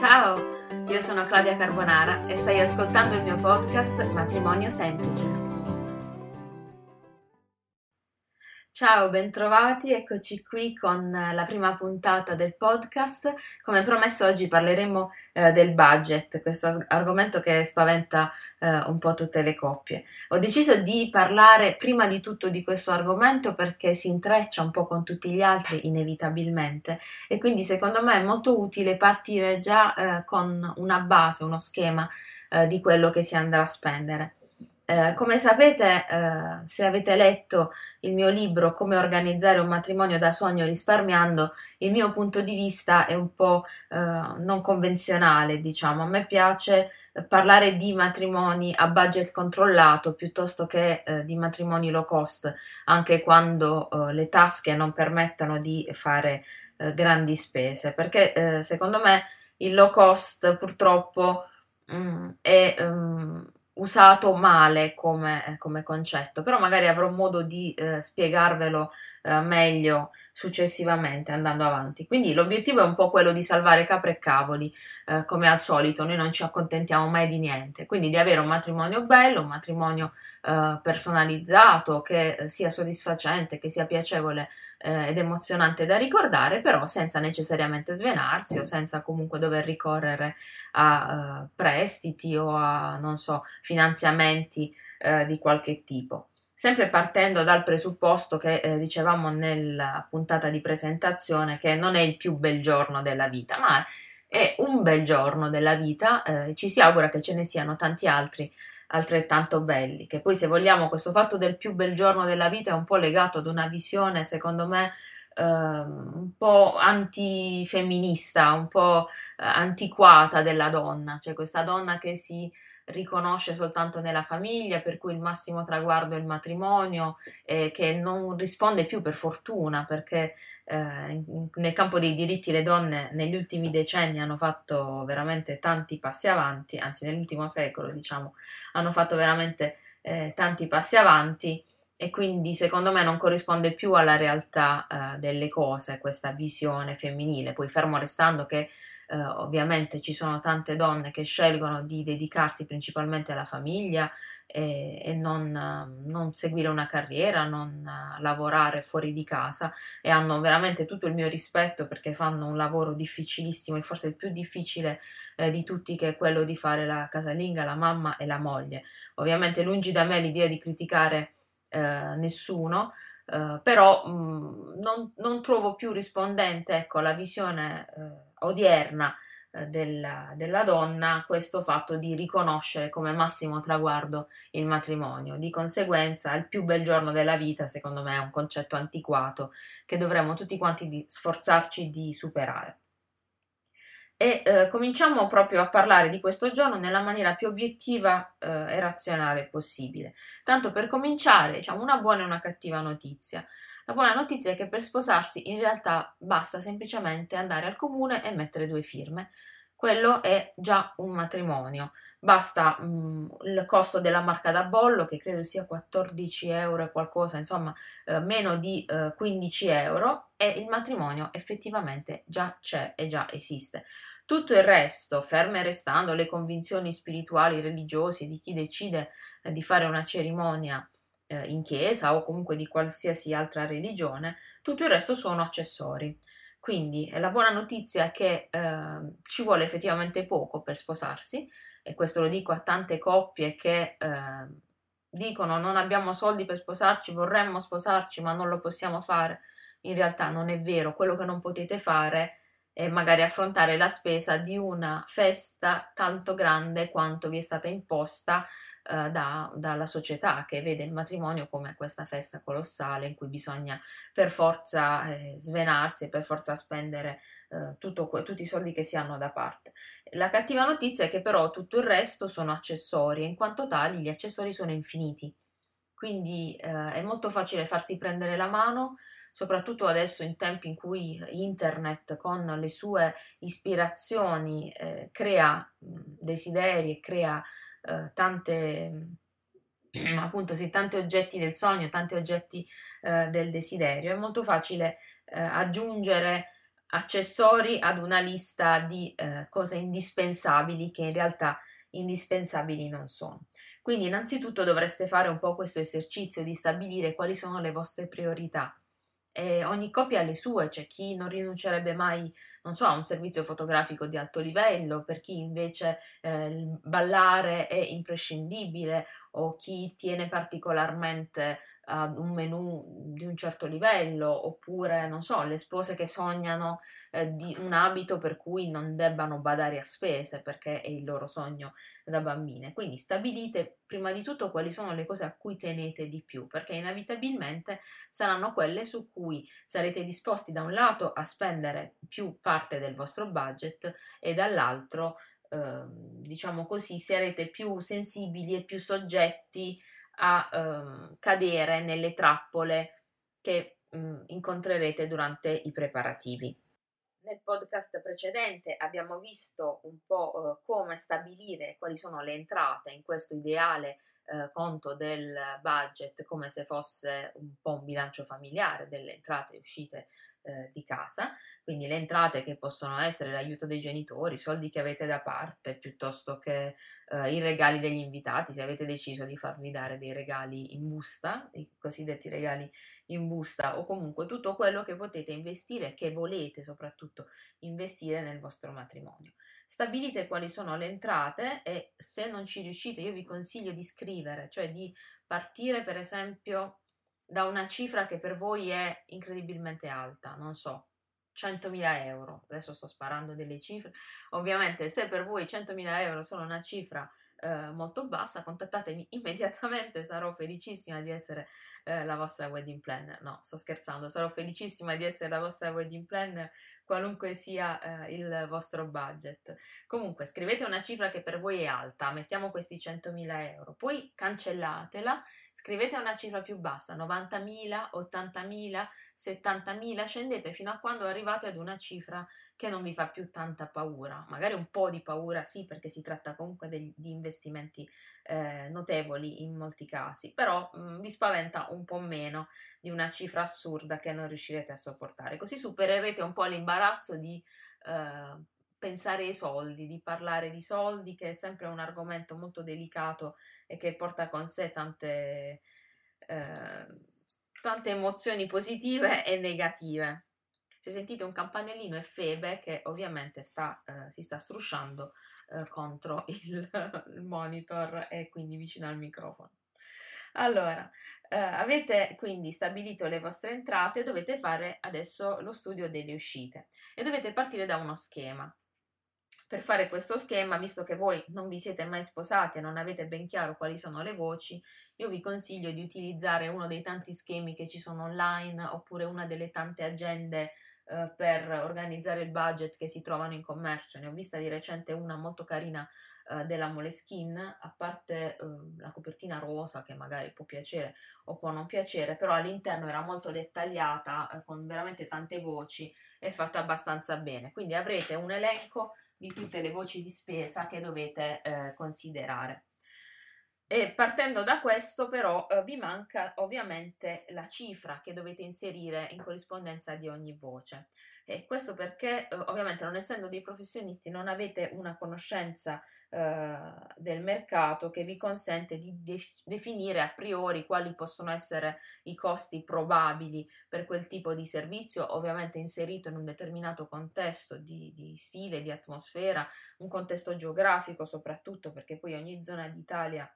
Ciao, io sono Claudia Carbonara e stai ascoltando il mio podcast Matrimonio Semplice. Ciao, bentrovati, eccoci qui con la prima puntata del podcast. Come promesso oggi parleremo eh, del budget, questo argomento che spaventa eh, un po' tutte le coppie. Ho deciso di parlare prima di tutto di questo argomento perché si intreccia un po' con tutti gli altri inevitabilmente e quindi secondo me è molto utile partire già eh, con una base, uno schema eh, di quello che si andrà a spendere. Eh, come sapete, eh, se avete letto il mio libro Come organizzare un matrimonio da sogno risparmiando, il mio punto di vista è un po' eh, non convenzionale, diciamo. A me piace parlare di matrimoni a budget controllato piuttosto che eh, di matrimoni low cost, anche quando eh, le tasche non permettono di fare grandi spese, perché secondo me il low cost purtroppo mh, mm, è... Um, usato male come, come, concetto, però magari avrò modo di eh, spiegarvelo eh, meglio successivamente andando avanti. Quindi l'obiettivo è un po' quello di salvare capre e cavoli, eh, come al solito, noi non ci accontentiamo mai di niente, quindi di avere un matrimonio bello, un matrimonio eh, personalizzato, che eh, sia soddisfacente, che sia piacevole eh, ed emozionante da ricordare, però senza necessariamente svenarsi o senza comunque dover ricorrere a uh, prestiti o a, non so, finanziamenti di qualche tipo. Sempre partendo dal presupposto che eh, dicevamo nella puntata di presentazione che non è il più bel giorno della vita, ma è un bel giorno della vita, eh, ci si augura che ce ne siano tanti altri altrettanto belli, che poi se vogliamo questo fatto del più bel giorno della vita è un po' legato ad una visione, secondo me, eh, un po' antifemminista, un po' eh, antiquata della donna, cioè questa donna che si riconosce soltanto nella famiglia, per cui il massimo traguardo è il matrimonio, eh, che non risponde più per fortuna, perché eh, nel campo dei diritti le donne negli ultimi decenni hanno fatto veramente tanti passi avanti, anzi nell'ultimo secolo diciamo, hanno fatto veramente eh, tanti passi avanti e quindi secondo me non corrisponde più alla realtà eh, delle cose questa visione femminile, poi fermo restando che eh, ovviamente ci sono tante donne che scelgono di dedicarsi principalmente alla famiglia e, e non, non, seguire una carriera, non lavorare fuori di casa e hanno veramente tutto il mio rispetto perché fanno un lavoro difficilissimo e forse il più difficile eh, di tutti che è quello di fare la casalinga, la mamma e la moglie. Ovviamente lungi da me l'idea di criticare eh, nessuno, Uh, però mh, mm, non, non, trovo più rispondente ecco, alla visione uh, odierna eh, della, della, donna questo fatto di riconoscere come massimo traguardo il matrimonio. Di conseguenza, il più bel giorno della vita, secondo me, è un concetto antiquato che dovremmo tutti quanti di sforzarci di superare. E eh, cominciamo proprio a parlare di questo giorno nella maniera più obiettiva eh, e razionale possibile. Tanto per cominciare, diciamo una buona e una cattiva notizia. La buona notizia è che per sposarsi in realtà basta semplicemente andare al comune e mettere due firme. Quello è già un matrimonio. Basta mh, mm, il costo della marca da bollo, che credo sia 14 euro e qualcosa, insomma, eh, meno di eh, 15 euro, e il matrimonio effettivamente già c'è e già esiste. Tutto il resto, ferme restando le convinzioni spirituali, religiose di chi decide eh, di fare una cerimonia eh, in chiesa o comunque di qualsiasi altra religione, tutto il resto sono accessori. Quindi la buona notizia è che eh, ci vuole effettivamente poco per sposarsi, e questo lo dico a tante coppie che eh, dicono non abbiamo soldi per sposarci, vorremmo sposarci ma non lo possiamo fare. In realtà non è vero, quello che non potete fare è magari affrontare la spesa di una festa tanto grande quanto vi è stata imposta eh, da, dalla società che vede il matrimonio come questa festa colossale in cui bisogna per forza eh, svenarsi e per forza spendere eh, tutto, tutti i soldi che si hanno da parte. La cattiva notizia è che però tutto il resto sono accessori e in quanto tali gli accessori sono infiniti. Quindi eh, è molto facile farsi prendere la mano soprattutto adesso in tempi in cui internet con le sue ispirazioni eh, crea desideri e crea eh, tante, appunto, sì, tanti oggetti del sogno, tanti oggetti eh, del desiderio. È molto facile eh, aggiungere accessori ad una lista di eh, cose indispensabili che in realtà indispensabili non sono. Quindi innanzitutto dovreste fare un po' questo esercizio di stabilire quali sono le vostre priorità. E ogni coppia ha le sue, c'è chi non rinuncerebbe mai, non so, a un servizio fotografico di alto livello, per chi invece eh, ballare è imprescindibile o chi tiene particolarmente ad un menù di un certo livello, oppure, non so, le spose che sognano eh, di un abito per cui non debbano badare a spese, perché è il loro sogno da bambine. Quindi stabilite prima di tutto quali sono le cose a cui tenete di più, perché inevitabilmente saranno quelle su cui sarete disposti da un lato a spendere più parte del vostro budget e dall'altro, eh, diciamo così, sarete più sensibili e più soggetti a um, cadere nelle trappole che um, incontrerete durante i preparativi. Nel podcast precedente abbiamo visto un po' uh, come stabilire quali sono le entrate in questo ideale uh, conto del budget come se fosse un po' un bilancio familiare delle entrate e uscite eh, di casa, quindi le entrate che possono essere l'aiuto dei genitori, i soldi che avete da parte, piuttosto che eh, i regali degli invitati, se avete deciso di farvi dare dei regali in busta, i cosiddetti regali in busta, o comunque tutto quello che potete investire, che volete soprattutto investire nel vostro matrimonio. Stabilite quali sono le entrate e se non ci riuscite, io vi consiglio di scrivere, cioè di partire per esempio da una cifra che per voi è incredibilmente alta, non so, 100.000 euro, adesso sto sparando delle cifre, ovviamente se per voi 100.000 euro sono una cifra eh, molto bassa, contattatemi immediatamente, sarò felicissima di essere eh, la vostra wedding planner. No, sto scherzando, sarò felicissima di essere la vostra wedding planner, qualunque sia eh, il vostro budget. Comunque, scrivete una cifra che per voi è alta, mettiamo questi 100.000 euro, poi cancellatela, scrivete una cifra più bassa, 90.000, 80.000, 70.000, scendete fino a quando arrivate ad una cifra che non vi fa più tanta paura, magari un po' di paura sì, perché si tratta comunque di, di investimenti eh, notevoli in molti casi, però mh, mm, vi spaventa un po' meno di una cifra assurda che non riuscirete a sopportare. Così supererete un po' l'imbarazzo di eh, pensare ai soldi, di parlare di soldi, che è sempre un argomento molto delicato e che porta con sé tante, eh, tante emozioni positive e negative. Se sentite un campanellino è Febe che ovviamente sta, eh, si sta strusciando eh, contro il, il, monitor e quindi vicino al microfono. Allora, eh, avete quindi stabilito le vostre entrate, dovete fare adesso lo studio delle uscite e dovete partire da uno schema. Per fare questo schema, visto che voi non vi siete mai sposati e non avete ben chiaro quali sono le voci, io vi consiglio di utilizzare uno dei tanti schemi che ci sono online oppure una delle tante agende eh, per organizzare il budget che si trovano in commercio. Ne ho vista di recente una molto carina eh, della Moleskin, a parte eh, la copertina rosa che magari può piacere o può non piacere, però all'interno era molto dettagliata, eh, con veramente tante voci e fatta abbastanza bene. Quindi avrete un elenco di tutte le voci di spesa che dovete eh, considerare. E partendo da questo però eh, vi manca ovviamente la cifra che dovete inserire in corrispondenza di ogni voce. E questo perché eh, ovviamente non essendo dei professionisti non avete una conoscenza eh, del mercato che vi consente di de- definire a priori quali possono essere i costi probabili per quel tipo di servizio, ovviamente inserito in un determinato contesto di, di stile, di atmosfera, un contesto geografico soprattutto perché poi ogni zona d'Italia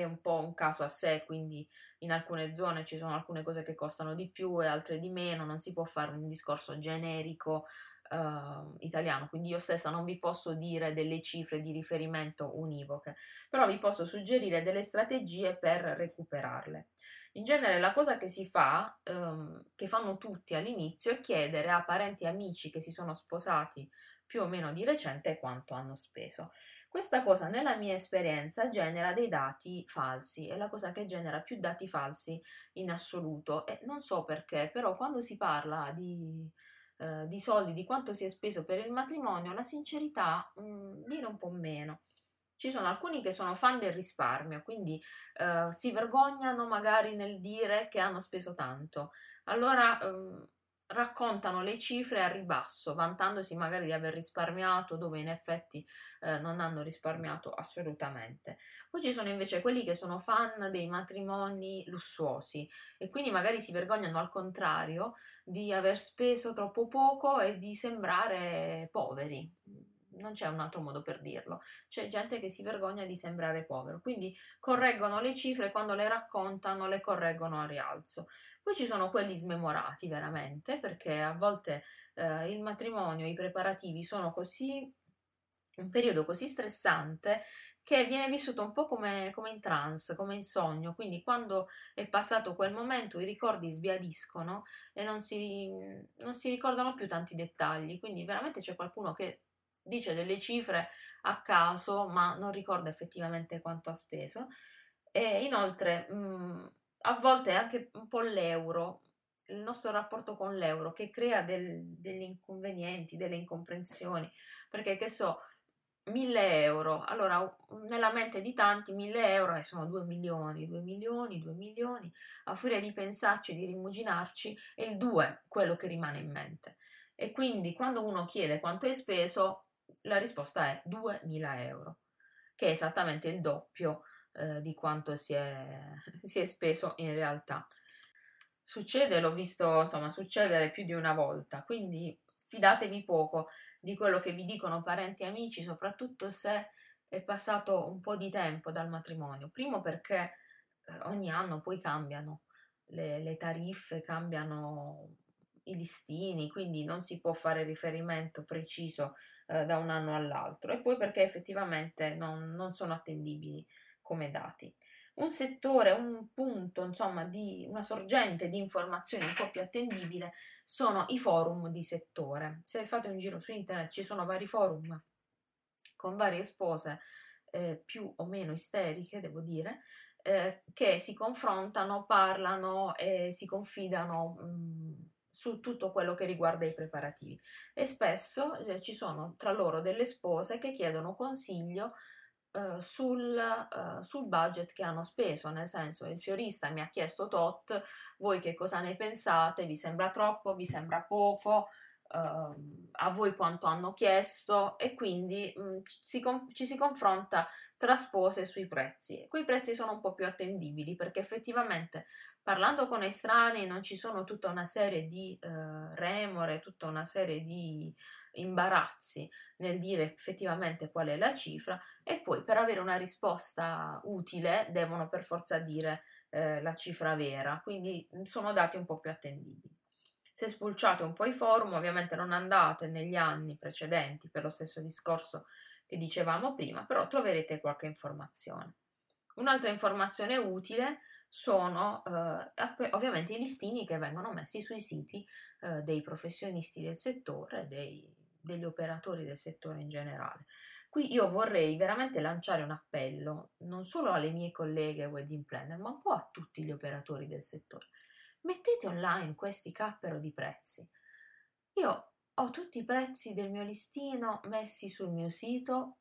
è un po' un caso a sé, quindi in alcune zone ci sono alcune cose che costano di più e altre di meno, non si può fare un discorso generico uh, italiano, quindi io stessa non vi posso dire delle cifre di riferimento univoche, però vi posso suggerire delle strategie per recuperarle. In genere la cosa che si fa, um, che fanno tutti all'inizio, è chiedere a parenti e amici che si sono sposati più o meno di recente quanto hanno speso. Questa cosa nella mia esperienza genera dei dati falsi, è la cosa che genera più dati falsi in assoluto e non so perché, però quando si parla di, eh, di soldi, di quanto si è speso per il matrimonio, la sincerità mh, mm, viene un po' meno. Ci sono alcuni che sono fan del risparmio, quindi eh, si vergognano magari nel dire che hanno speso tanto. Allora, eh, raccontano le cifre a ribasso, vantandosi magari di aver risparmiato dove in effetti eh, non hanno risparmiato assolutamente. Poi ci sono invece quelli che sono fan dei matrimoni lussuosi e quindi magari si vergognano al contrario di aver speso troppo poco e di sembrare poveri non c'è un altro modo per dirlo. C'è gente che si vergogna di sembrare povero, quindi correggono le cifre quando le raccontano, le correggono a rialzo. Poi ci sono quelli smemorati veramente, perché a volte eh, il matrimonio, i preparativi sono così un periodo così stressante che viene vissuto un po' come, come, in trance, come in sogno, quindi quando è passato quel momento i ricordi sbiadiscono e non si, non si ricordano più tanti dettagli, quindi veramente c'è qualcuno che dice delle cifre a caso, ma non ricorda effettivamente quanto ha speso. E inoltre, mh, mm, a volte anche un po' l'euro, il nostro rapporto con l'euro, che crea del, degli inconvenienti, delle incomprensioni, perché che so, 1000 euro, allora nella mente di tanti 1000 euro eh, sono 2 milioni, 2 milioni, 2 milioni, a furia di pensarci, di rimuginarci, è il 2 quello che rimane in mente. E quindi quando uno chiede quanto hai speso, la risposta è 2.000 euro, che è esattamente il doppio eh, di quanto si è, si è speso in realtà. Succede, l'ho visto insomma succedere più di una volta, quindi fidatevi poco di quello che vi dicono parenti e amici, soprattutto se è passato un po' di tempo dal matrimonio. Primo perché eh, ogni anno poi cambiano le, le tariffe, cambiano i listini, quindi non si può fare riferimento preciso eh, da un anno all'altro e poi perché effettivamente non, non sono attendibili come dati. Un settore, un punto, insomma, di una sorgente di informazioni un po' più attendibile sono i forum di settore. Se fate un giro su internet ci sono vari forum con varie spose eh, più o meno isteriche, devo dire, eh, che si confrontano, parlano e si confidano mh, mm, su tutto quello che riguarda i preparativi e spesso eh, ci sono tra loro delle spose che chiedono consiglio eh, sul, eh, sul, budget che hanno speso, nel senso il fiorista mi ha chiesto tot, voi che cosa ne pensate, vi sembra troppo, vi sembra poco, Uh, a voi quanto hanno chiesto? E quindi mh, mm, si con- ci si confronta tra spose sui prezzi. Quei prezzi sono un po' più attendibili perché effettivamente parlando con estranei non ci sono tutta una serie di uh, remore, tutta una serie di imbarazzi nel dire effettivamente qual è la cifra e poi per avere una risposta utile devono per forza dire uh, la cifra vera, quindi sono dati un po' più attendibili. Se spulciate un po' i forum, ovviamente non andate negli anni precedenti per lo stesso discorso che dicevamo prima, però troverete qualche informazione. Un'altra informazione utile sono eh, ovviamente i listini che vengono messi sui siti eh, dei professionisti del settore, dei, degli operatori del settore in generale. Qui io vorrei veramente lanciare un appello non solo alle mie colleghe wedding planner, ma un po' a tutti gli operatori del settore mettete online questi cappero di prezzi. Io ho tutti i prezzi del mio listino messi sul mio sito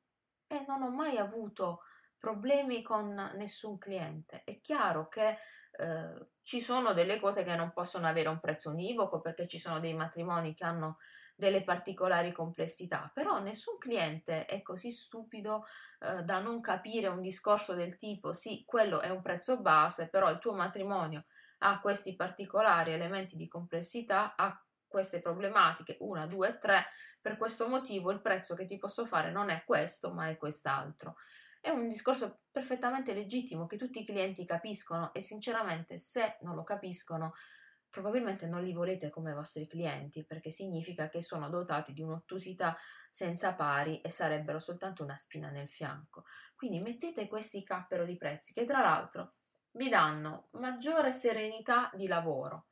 e non ho mai avuto problemi con nessun cliente. È chiaro che eh, ci sono delle cose che non possono avere un prezzo univoco perché ci sono dei matrimoni che hanno delle particolari complessità, però nessun cliente è così stupido eh, da non capire un discorso del tipo sì, quello è un prezzo base, però il tuo matrimonio ha questi particolari elementi di complessità, ha queste problematiche, una, due, tre, per questo motivo il prezzo che ti posso fare non è questo, ma è quest'altro. È un discorso perfettamente legittimo che tutti i clienti capiscono e sinceramente se non lo capiscono probabilmente non li volete come vostri clienti perché significa che sono dotati di un'ottusità senza pari e sarebbero soltanto una spina nel fianco. Quindi mettete questi cappero di prezzi che tra l'altro vi danno maggiore serenità di lavoro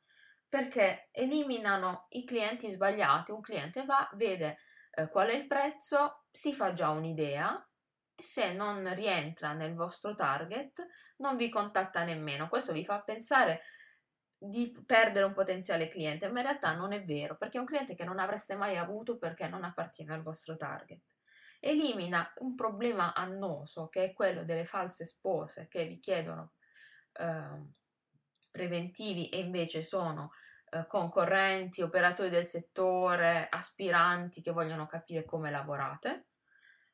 perché eliminano i clienti sbagliati. Un cliente va, vede eh, qual è il prezzo, si fa già un'idea e se non rientra nel vostro target non vi contatta nemmeno. Questo vi fa pensare di perdere un potenziale cliente, ma in realtà non è vero, perché è un cliente che non avreste mai avuto perché non appartiene al vostro target. Elimina un problema annoso che è quello delle false spose che vi chiedono eh, preventivi e invece sono eh, concorrenti, operatori del settore, aspiranti che vogliono capire come lavorate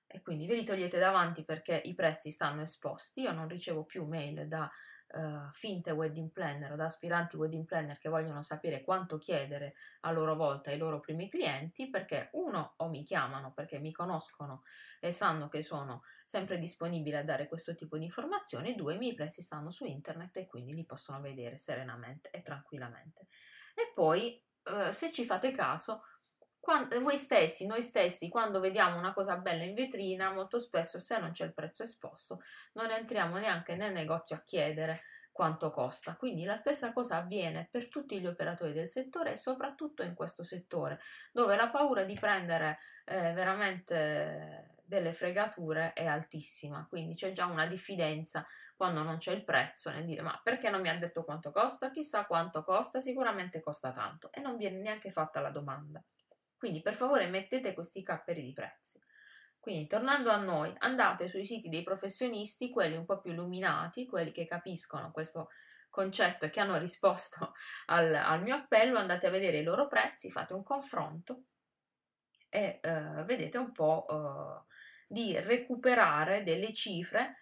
e quindi ve li togliete davanti perché i prezzi stanno esposti. Io non ricevo più mail da uh, finte wedding planner o da aspiranti wedding planner che vogliono sapere quanto chiedere a loro volta ai loro primi clienti perché uno o mi chiamano perché mi conoscono e sanno che sono sempre disponibile a dare questo tipo di informazioni, due i miei prezzi stanno su internet e quindi li possono vedere serenamente e tranquillamente. E poi, uh, se ci fate caso, quando, voi stessi, noi stessi, quando vediamo una cosa bella in vetrina, molto spesso se non c'è il prezzo esposto, non entriamo neanche nel negozio a chiedere quanto costa. Quindi la stessa cosa avviene per tutti gli operatori del settore e soprattutto in questo settore, dove la paura di prendere eh, veramente delle fregature è altissima, quindi c'è già una diffidenza quando non c'è il prezzo nel dire ma perché non mi ha detto quanto costa? Chissà quanto costa, sicuramente costa tanto e non viene neanche fatta la domanda. Quindi per favore mettete questi capperi di prezzi. Quindi tornando a noi, andate sui siti dei professionisti, quelli un po' più illuminati, quelli che capiscono questo concetto e che hanno risposto al, al mio appello, andate a vedere i loro prezzi, fate un confronto e eh, vedete un po' eh, di recuperare delle cifre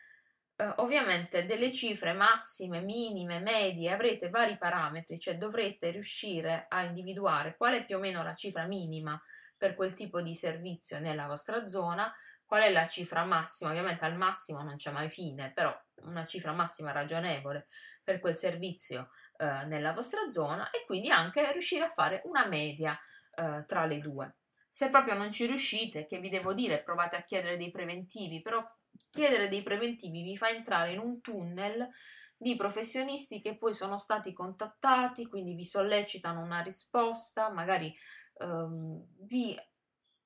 eh, ovviamente delle cifre massime, minime, medie, avrete vari parametri, cioè dovrete riuscire a individuare qual è più o meno la cifra minima per quel tipo di servizio nella vostra zona, qual è la cifra massima, ovviamente al massimo non c'è mai fine, però una cifra massima ragionevole per quel servizio eh, nella vostra zona e quindi anche riuscire a fare una media eh, tra le due. Se proprio non ci riuscite, che vi devo dire, provate a chiedere dei preventivi, però chiedere dei preventivi vi fa entrare in un tunnel di professionisti che poi sono stati contattati, quindi vi sollecitano una risposta, magari ehm, vi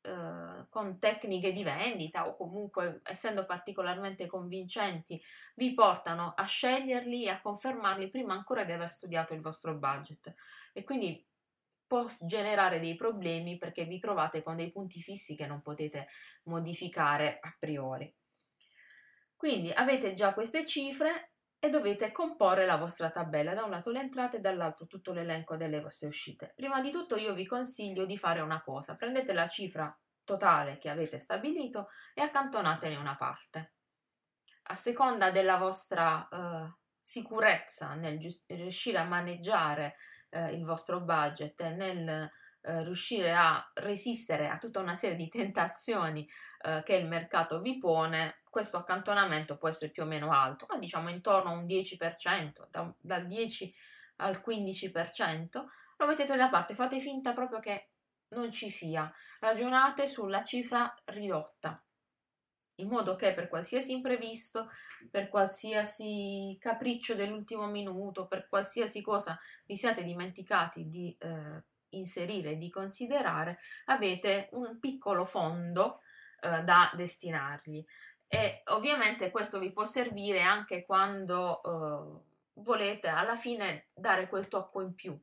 eh, con tecniche di vendita o comunque essendo particolarmente convincenti vi portano a sceglierli e a confermarli prima ancora di aver studiato il vostro budget e quindi può generare dei problemi perché vi trovate con dei punti fissi che non potete modificare a priori. Quindi avete già queste cifre e dovete comporre la vostra tabella, da un lato le entrate e dall'altro tutto l'elenco delle vostre uscite. Prima di tutto io vi consiglio di fare una cosa, prendete la cifra totale che avete stabilito e accantonatene una parte. A seconda della vostra eh, sicurezza nel giust- riuscire a maneggiare eh, il vostro budget nel eh, riuscire a resistere a tutta una serie di tentazioni eh, che il mercato vi pone, questo accantonamento può essere più o meno alto, ma diciamo intorno a un 10%, da, dal 10 al 15%, lo mettete da parte, fate finta proprio che non ci sia, ragionate sulla cifra ridotta in modo che per qualsiasi imprevisto, per qualsiasi capriccio dell'ultimo minuto, per qualsiasi cosa vi siate dimenticati di eh, inserire, di considerare, avete un piccolo fondo eh, da destinargli. E ovviamente questo vi può servire anche quando eh, volete alla fine dare quel tocco in più.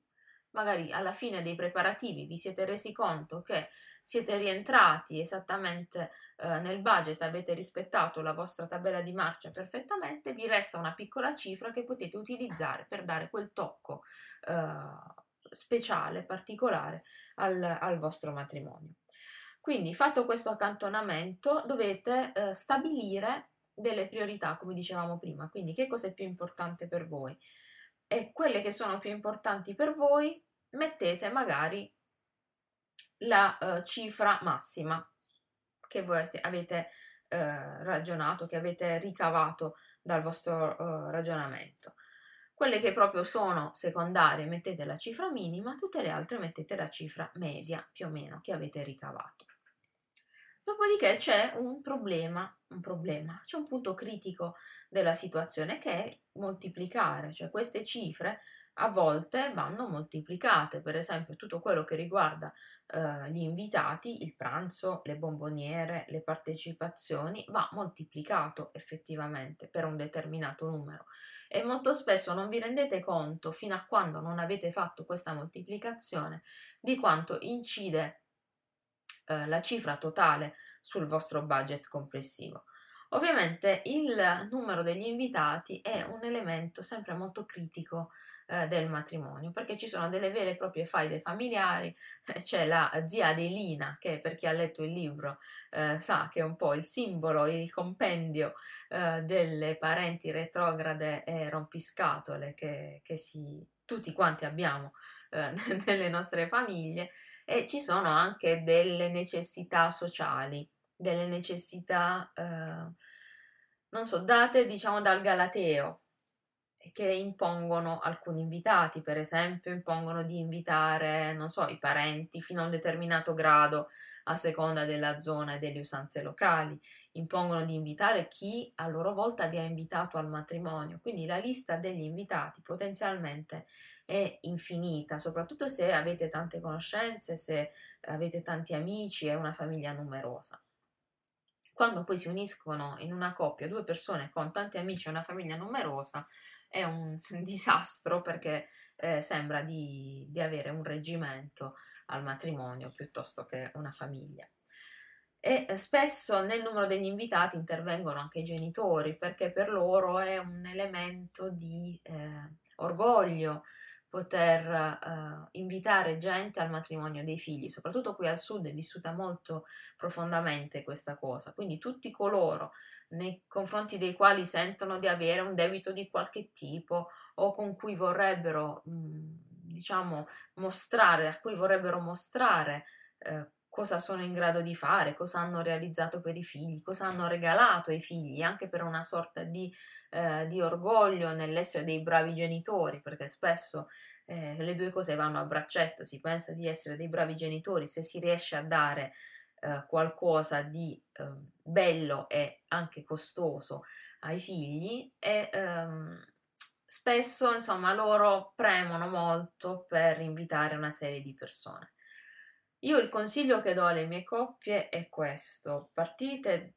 Magari alla fine dei preparativi vi siete resi conto che siete rientrati esattamente eh, nel budget, avete rispettato la vostra tabella di marcia perfettamente, vi resta una piccola cifra che potete utilizzare per dare quel tocco eh, speciale, particolare al, al, vostro matrimonio. Quindi fatto questo accantonamento dovete eh, stabilire delle priorità, come dicevamo prima, quindi che cosa è più importante per voi e quelle che sono più importanti per voi mettete magari la uh, cifra massima che voi avete, uh, ragionato, che avete ricavato dal vostro uh, ragionamento. Quelle che proprio sono secondarie mettete la cifra minima, tutte le altre mettete la cifra media più o meno che avete ricavato. Dopodiché c'è un problema, un problema, c'è un punto critico della situazione che è moltiplicare, cioè queste cifre a volte vanno moltiplicate, per esempio tutto quello che riguarda eh, gli invitati, il pranzo, le bomboniere, le partecipazioni, va moltiplicato effettivamente per un determinato numero. E molto spesso non vi rendete conto fino a quando non avete fatto questa moltiplicazione di quanto incide eh, la cifra totale sul vostro budget complessivo. Ovviamente il numero degli invitati è un elemento sempre molto critico eh, del matrimonio, perché ci sono delle vere e proprie faide familiari, c'è la zia Adelina, che per chi ha letto il libro eh, sa che è un po' il simbolo, il compendio eh, delle parenti retrograde e rompiscatole che, che si, tutti quanti abbiamo eh, nelle nostre famiglie, e ci sono anche delle necessità sociali, delle necessità, eh, non so, date diciamo dal Galateo, che impongono alcuni invitati, per esempio impongono di invitare, non so, i parenti fino a un determinato grado a seconda della zona e delle usanze locali, impongono di invitare chi a loro volta vi ha invitato al matrimonio, quindi la lista degli invitati potenzialmente è infinita, soprattutto se avete tante conoscenze, se avete tanti amici e una famiglia numerosa. Quando poi si uniscono in una coppia due persone con tanti amici e una famiglia numerosa, è un disastro perché eh, sembra di, di avere un reggimento al matrimonio piuttosto che una famiglia. E spesso nel numero degli invitati intervengono anche i genitori perché per loro è un elemento di eh, orgoglio, poter uh, invitare gente al matrimonio dei figli, soprattutto qui al sud è vissuta molto profondamente questa cosa, quindi tutti coloro nei confronti dei quali sentono di avere un debito di qualche tipo o con cui vorrebbero, mh, mm, diciamo, mostrare, a cui vorrebbero mostrare eh, cosa sono in grado di fare, cosa hanno realizzato per i figli, cosa hanno regalato ai figli, anche per una sorta di, eh, di orgoglio nell'essere dei bravi genitori, perché spesso eh, le due cose vanno a braccetto, si pensa di essere dei bravi genitori se si riesce a dare eh, qualcosa di eh, bello e anche costoso ai figli e ehm, spesso insomma loro premono molto per invitare una serie di persone. Io il consiglio che do alle mie coppie è questo, partite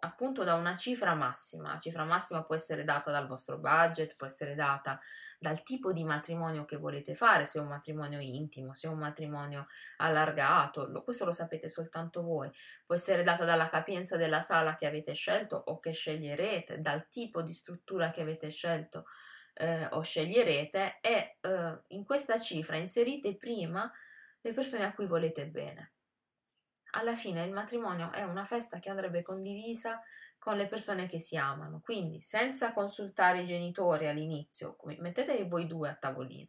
appunto da una cifra massima. La cifra massima può essere data dal vostro budget, può essere data dal tipo di matrimonio che volete fare, se è un matrimonio intimo, se è un matrimonio allargato, questo lo sapete soltanto voi. Può essere data dalla capienza della sala che avete scelto o che sceglierete, dal tipo di struttura che avete scelto eh, o sceglierete e eh, in questa cifra inserite prima le persone a cui volete bene. Alla fine il matrimonio è una festa che andrebbe condivisa con le persone che si amano, quindi senza consultare i genitori all'inizio, mettetevi voi due a tavolino,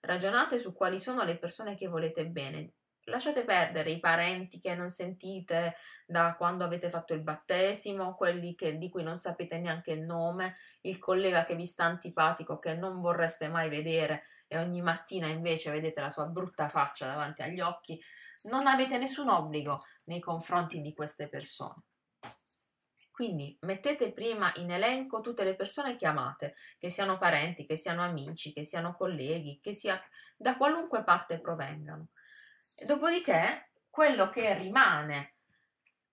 ragionate su quali sono le persone che volete bene, lasciate perdere i parenti che non sentite da quando avete fatto il battesimo, quelli che, di cui non sapete neanche il nome, il collega che vi sta antipatico che non vorreste mai vedere e ogni mattina invece vedete la sua brutta faccia davanti agli occhi, non avete nessun obbligo nei confronti di queste persone. Quindi mettete prima in elenco tutte le persone che amate, che siano parenti, che siano amici, che siano colleghi, che sia da qualunque parte provengano. Dopodiché, quello che rimane,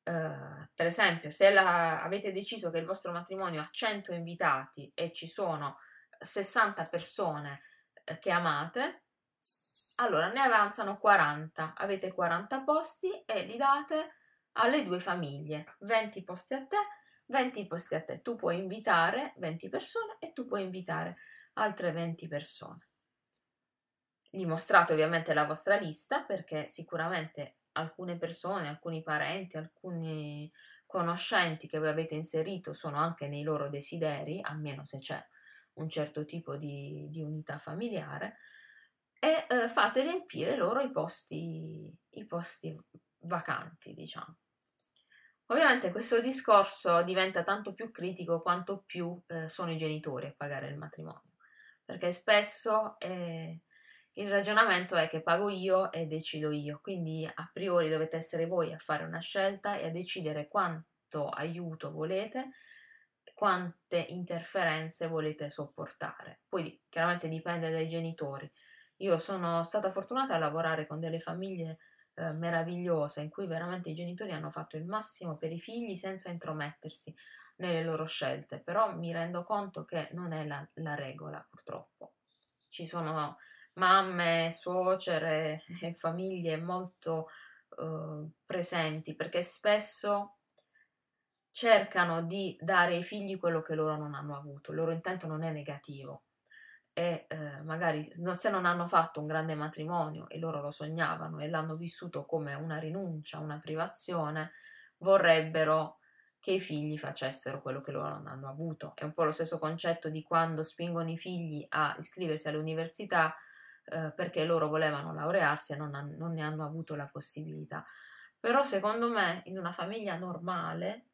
eh, per esempio, se la, avete deciso che il vostro matrimonio ha 100 invitati e ci sono 60 persone che amate, allora ne avanzano 40, avete 40 posti e li date alle due famiglie, 20 posti a te, 20 posti a te. Tu puoi invitare 20 persone e tu puoi invitare altre 20 persone. Dimostrate ovviamente la vostra lista perché sicuramente alcune persone, alcuni parenti, alcuni conoscenti che voi avete inserito sono anche nei loro desideri, almeno se c'è un certo tipo di, di unità familiare, e eh, fate riempire loro i posti, i posti vacanti, diciamo. Ovviamente questo discorso diventa tanto più critico quanto più eh, sono i genitori a pagare il matrimonio, perché spesso eh, il ragionamento è che pago io e decido io, quindi a priori dovete essere voi a fare una scelta e a decidere quanto aiuto volete quante interferenze volete sopportare. Poi chiaramente dipende dai genitori. Io sono stata fortunata a lavorare con delle famiglie eh, meravigliose in cui veramente i genitori hanno fatto il massimo per i figli senza intromettersi nelle loro scelte, però mi rendo conto che non è la, la regola purtroppo. Ci sono mamme, suocere e famiglie molto eh, presenti perché spesso cercano di dare ai figli quello che loro non hanno avuto, il loro intento non è negativo, e eh, magari se non hanno fatto un grande matrimonio e loro lo sognavano e l'hanno vissuto come una rinuncia, una privazione, vorrebbero che i figli facessero quello che loro non hanno avuto. È un po' lo stesso concetto di quando spingono i figli a iscriversi all'università eh, perché loro volevano laurearsi e non, han- non ne hanno avuto la possibilità. Però secondo me in una famiglia normale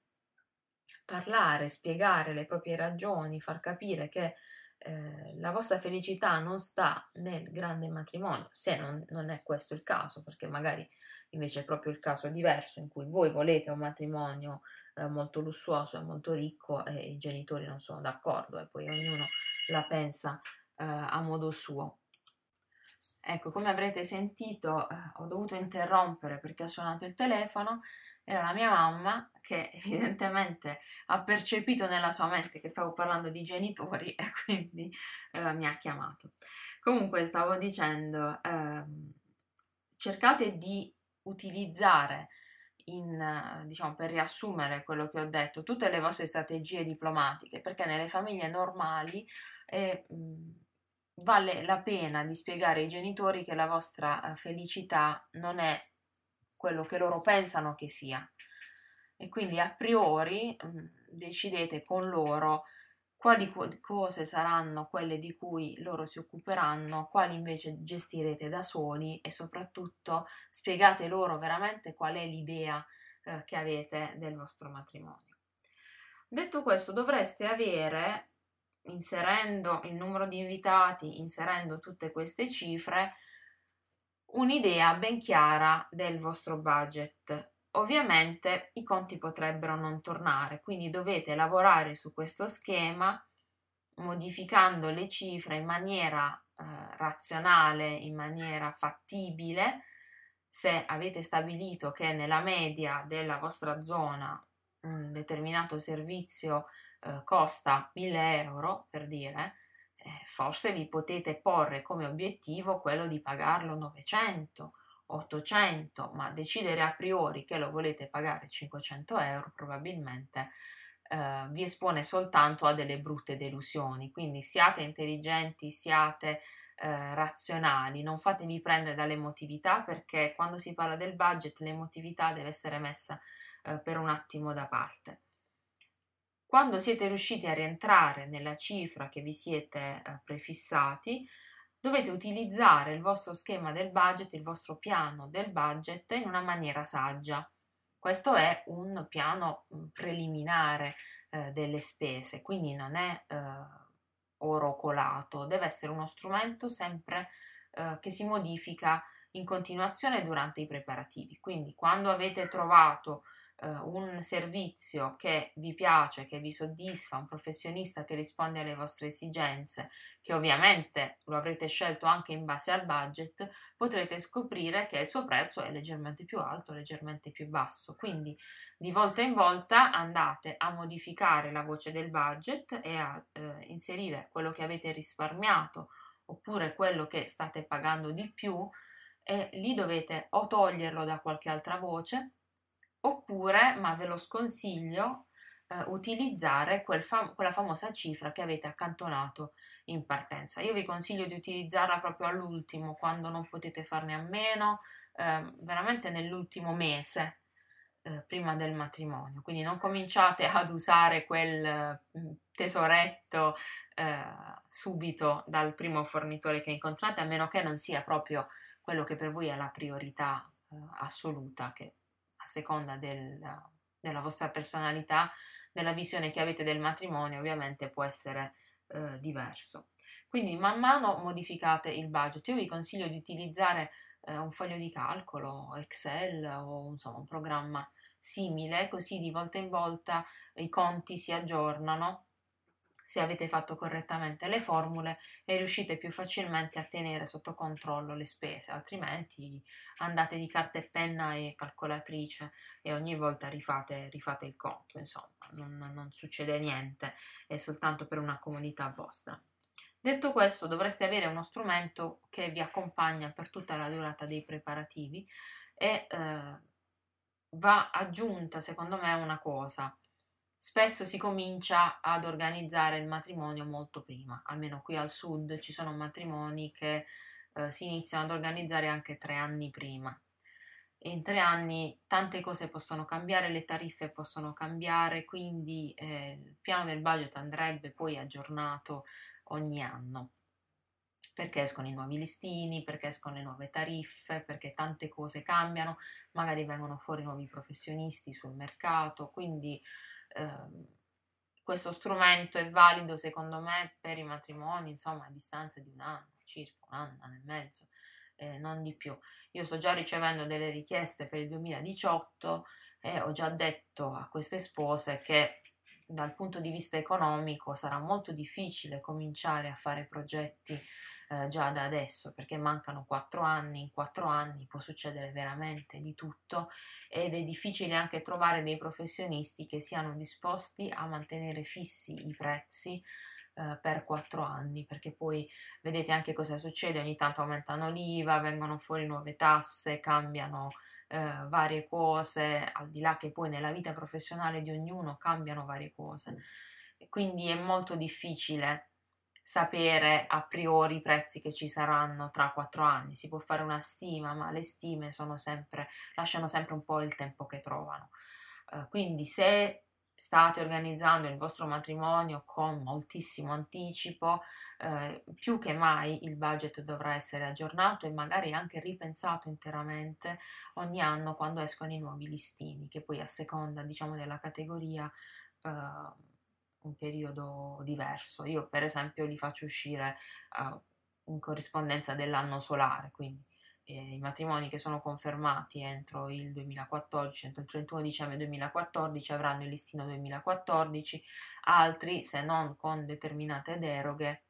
parlare, spiegare le proprie ragioni, far capire che eh, la vostra felicità non sta nel grande matrimonio, se non, non, è questo il caso, perché magari invece è proprio il caso diverso in cui voi volete un matrimonio eh, molto lussuoso e molto ricco e i genitori non sono d'accordo e poi ognuno la pensa eh, a modo suo. Ecco, come avrete sentito, eh, ho dovuto interrompere perché ha suonato il telefono. Era la mia mamma che evidentemente ha percepito nella sua mente che stavo parlando di genitori e quindi eh, mi ha chiamato. Comunque stavo dicendo, ehm, cercate di utilizzare in, diciamo, per riassumere quello che ho detto, tutte le vostre strategie diplomatiche, perché nelle famiglie normali eh, vale la pena di spiegare ai genitori che la vostra eh, felicità non è quello che loro pensano che sia. E quindi a priori mh, decidete con loro quali cose saranno quelle di cui loro si occuperanno, quali invece gestirete da soli e soprattutto spiegate loro veramente qual è l'idea eh, che avete del vostro matrimonio. Detto questo, dovreste avere, inserendo il numero di invitati, inserendo tutte queste cifre, un'idea ben chiara del vostro budget Ovviamente i conti potrebbero non tornare, quindi dovete lavorare su questo schema modificando le cifre in maniera eh, razionale, in maniera fattibile. Se avete stabilito che nella media della vostra zona un determinato servizio eh, costa 1000 euro, per dire, forse vi potete porre come obiettivo quello di pagarlo 900 800, ma decidere a priori che lo volete pagare 500 euro probabilmente eh, vi espone soltanto a delle brutte delusioni. Quindi siate intelligenti, siate eh, razionali, non fatevi prendere dall'emotività perché quando si parla del budget l'emotività deve essere messa eh, per un attimo da parte. Quando siete riusciti a rientrare nella cifra che vi siete eh, prefissati, dovete utilizzare il vostro schema del budget, il vostro piano del budget in una maniera saggia. Questo è un piano mm, preliminare eh, delle spese, quindi non è eh, oro colato, deve essere uno strumento sempre eh, che si modifica in continuazione durante i preparativi. Quindi quando avete trovato eh, un servizio che vi piace, che vi soddisfa, un professionista che risponde alle vostre esigenze, che ovviamente lo avrete scelto anche in base al budget, potrete scoprire che il suo prezzo è leggermente più alto, leggermente più basso. Quindi di volta in volta andate a modificare la voce del budget e a eh, inserire quello che avete risparmiato oppure quello che state pagando di più e lì dovete o toglierlo da qualche altra voce oppure, ma ve lo sconsiglio, eh, utilizzare quel fam- quella famosa cifra che avete accantonato in partenza. Io vi consiglio di utilizzarla proprio all'ultimo, quando non potete farne a meno, eh, veramente nell'ultimo mese. Eh, prima del matrimonio, quindi non cominciate ad usare quel mm, tesoretto eh, subito dal primo fornitore che incontrate, a meno che non sia proprio quello che per voi è la priorità eh, assoluta, che a seconda del, della vostra personalità, della visione che avete del matrimonio, ovviamente può essere eh, diverso. Quindi man mano modificate il budget. Io vi consiglio di utilizzare eh, un foglio di calcolo, Excel o insomma un programma simile, così di volta in volta i conti si aggiornano se avete fatto correttamente le formule e riuscite più facilmente a tenere sotto controllo le spese, altrimenti andate di carta e penna e calcolatrice e ogni volta rifate, rifate il conto, insomma, non, non succede niente, è soltanto per una comodità vostra. Detto questo, dovreste avere uno strumento che vi accompagna per tutta la durata dei preparativi e eh, va aggiunta, secondo me, una cosa spesso si comincia ad organizzare il matrimonio molto prima, almeno qui al sud ci sono matrimoni che eh, si iniziano ad organizzare anche tre anni prima. In tre anni tante cose possono cambiare, le tariffe possono cambiare, quindi eh, il piano del budget andrebbe poi aggiornato ogni anno perché escono i nuovi listini, perché escono le nuove tariffe, perché tante cose cambiano, magari vengono fuori nuovi professionisti sul mercato, quindi Ehm, questo strumento è valido secondo me per i matrimoni, insomma, a distanza di un anno, circa un anno, un anno e mezzo, eh, non di più. Io sto già ricevendo delle richieste per il 2018 e ho già detto a queste spose che dal punto di vista economico sarà molto difficile cominciare a fare progetti eh, già da adesso perché mancano quattro anni, in quattro anni può succedere veramente di tutto ed è difficile anche trovare dei professionisti che siano disposti a mantenere fissi i prezzi eh, per quattro anni perché poi vedete anche cosa succede ogni tanto aumentano l'IVA vengono fuori nuove tasse cambiano eh, varie cose al di là che poi nella vita professionale di ognuno cambiano varie cose. Quindi è molto difficile sapere a priori i prezzi che ci saranno tra quattro anni. Si può fare una stima, ma le stime sempre, lasciano sempre un po' il tempo che trovano. Uh, quindi se state organizzando il vostro matrimonio con moltissimo anticipo, eh, più che mai il budget dovrà essere aggiornato e magari anche ripensato interamente ogni anno quando escono i nuovi listini, che poi a seconda diciamo della categoria eh, un periodo diverso. Io per esempio li faccio uscire uh, in corrispondenza dell'anno solare, quindi eh, i matrimoni che sono confermati entro il 2014, entro il 31 dicembre 2014 avranno il listino 2014, altri se non con determinate deroghe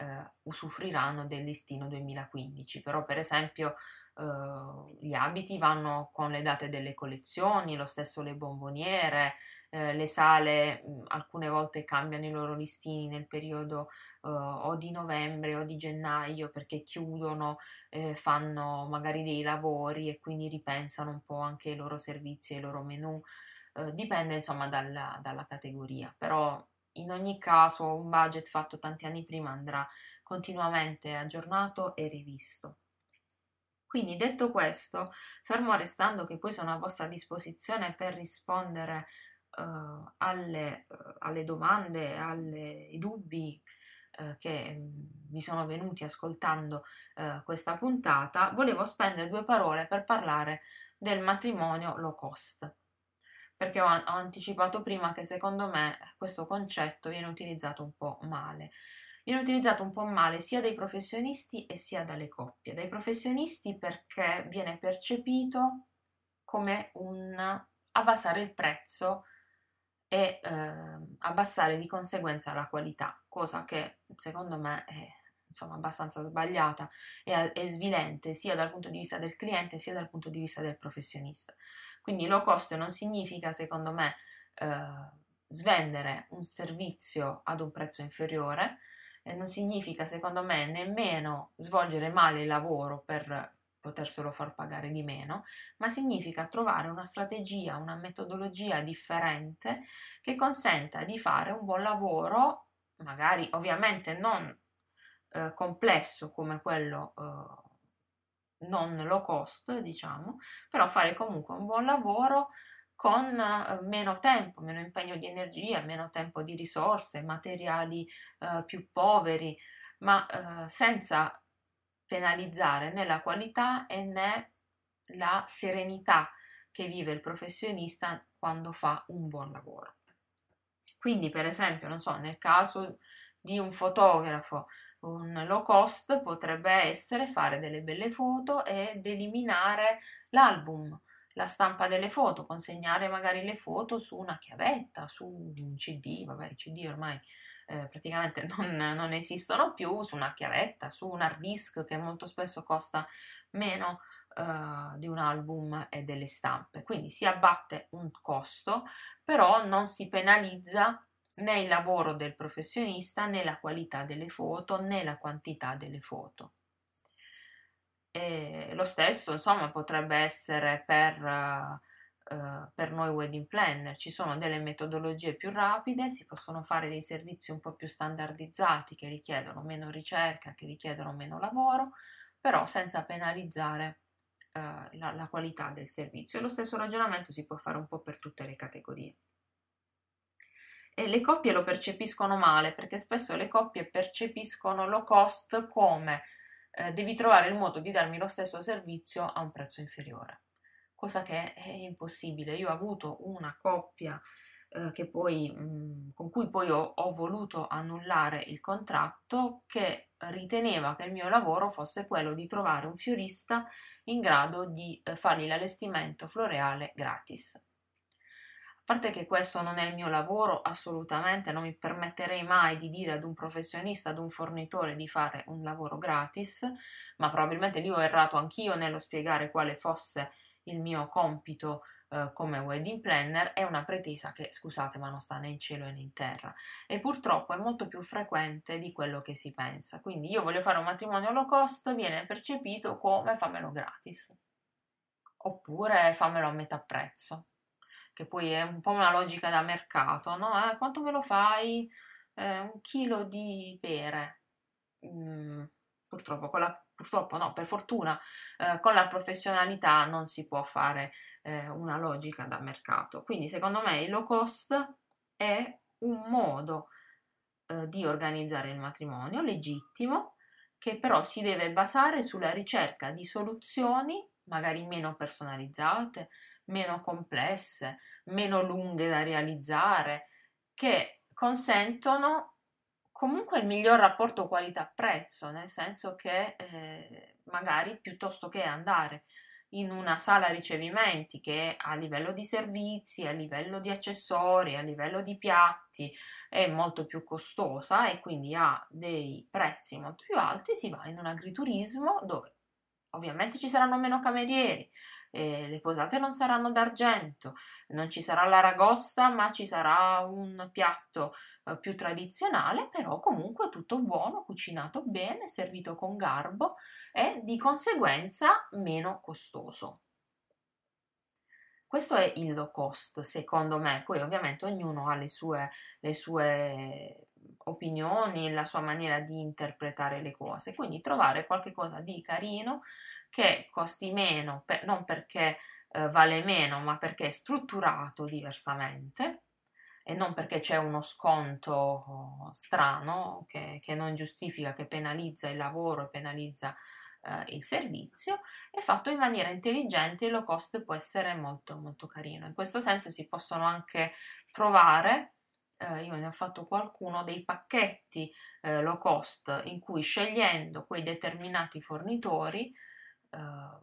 eh, usufruiranno del listino 2015, però per esempio eh, gli abiti vanno con le date delle collezioni, lo stesso le bomboniere, eh, le sale mh, alcune volte cambiano i loro listini nel periodo eh, o di novembre o di gennaio perché chiudono, eh, fanno magari dei lavori e quindi ripensano un po' anche i loro servizi e i loro menù. Eh, dipende insomma dalla, dalla categoria, però in ogni caso un budget fatto tanti anni prima andrà continuamente aggiornato e rivisto. Quindi detto questo, fermo restando che poi sono a vostra disposizione per rispondere uh, alle, uh, alle, domande, ai dubbi uh, che mm, mi sono venuti ascoltando questa puntata, volevo spendere due parole per parlare del matrimonio low cost perché ho, ho, anticipato prima che secondo me questo concetto viene utilizzato un po' male. Viene utilizzato un po' male sia dai professionisti e sia dalle coppie. Dai professionisti perché viene percepito come un abbassare il prezzo e eh, abbassare di conseguenza la qualità, cosa che secondo me è insomma abbastanza sbagliata e, e svilente sia dal punto di vista del cliente sia dal punto di vista del professionista. Quindi low cost non significa, secondo me, eh, svendere un servizio ad un prezzo inferiore, e non significa, secondo me, nemmeno svolgere male il lavoro per poterselo far pagare di meno, ma significa trovare una strategia, una metodologia differente che consenta di fare un buon lavoro, magari ovviamente non eh, complesso come quello eh, non low cost, diciamo, però fare comunque un buon lavoro con eh, meno tempo, meno impegno di energia, meno tempo di risorse, materiali eh, più poveri, ma eh, senza penalizzare né la qualità e né la serenità che vive il professionista quando fa un buon lavoro. Quindi, per esempio, non so, nel caso di un fotografo un low cost potrebbe essere fare delle belle foto ed eliminare l'album, la stampa delle foto, consegnare magari le foto su una chiavetta, su un CD, vabbè i CD ormai eh, praticamente non, non, esistono più, su una chiavetta, su un hard disk che molto spesso costa meno eh, di un album e delle stampe. Quindi si abbatte un costo, però non si penalizza né il lavoro del professionista, né la qualità delle foto, né la quantità delle foto. E lo stesso, insomma, potrebbe essere per uh, per noi wedding planner, ci sono delle metodologie più rapide, si possono fare dei servizi un po' più standardizzati che richiedono meno ricerca, che richiedono meno lavoro, però senza penalizzare eh, la, la qualità del servizio. E lo stesso ragionamento si può fare un po' per tutte le categorie. E le coppie lo percepiscono male perché spesso le coppie percepiscono low cost come eh, devi trovare il modo di darmi lo stesso servizio a un prezzo inferiore, cosa che è impossibile. Io ho avuto una coppia eh, poi, mh, con cui poi ho, ho voluto annullare il contratto che riteneva che il mio lavoro fosse quello di trovare un fiorista in grado di eh, fargli l'allestimento floreale gratis. Parte che questo non è il mio lavoro, assolutamente non mi permetterei mai di dire ad un professionista, ad un fornitore di fare un lavoro gratis, ma probabilmente lì ho errato anch'io nello spiegare quale fosse il mio compito eh, come wedding planner, è una pretesa che, scusate, ma non sta né in cielo né in terra. E purtroppo è molto più frequente di quello che si pensa. Quindi io voglio fare un matrimonio low cost, viene percepito come fammelo gratis. Oppure fammelo a metà prezzo che poi è un po' una logica da mercato, no? Eh, quanto me lo fai? Eh, un chilo di pere. Mm, purtroppo, la, purtroppo, no, per fortuna, eh, con la professionalità non si può fare eh, una logica da mercato. Quindi, secondo me, il low cost è un modo eh, di organizzare il matrimonio legittimo, che però si deve basare sulla ricerca di soluzioni magari meno personalizzate, meno complesse, meno lunghe da realizzare, che consentono comunque il miglior rapporto qualità-prezzo, nel senso che eh, magari piuttosto che andare in una sala ricevimenti che a livello di servizi, a livello di accessori, a livello di piatti è molto più costosa e quindi ha dei prezzi molto più alti, si va in un agriturismo dove ovviamente ci saranno meno camerieri, eh, le posate non saranno d'argento, non ci sarà l'aragosta, ma ci sarà un piatto eh, più tradizionale, però comunque tutto buono, cucinato bene, servito con garbo e di conseguenza meno costoso. Questo è il low cost, secondo me. Poi ovviamente ognuno ha le sue, le sue opinioni, la sua maniera di interpretare le cose. Quindi trovare qualcosa di carino che costi meno, per, non perché eh, vale meno, ma perché è strutturato diversamente e non perché c'è uno sconto oh, strano che, che, non giustifica, che penalizza il lavoro penalizza eh, il servizio, è fatto in maniera intelligente e low cost può essere molto molto carino. In questo senso si possono anche trovare eh, io ne ho fatto qualcuno, dei pacchetti eh, low cost in cui scegliendo quei determinati fornitori Ehm,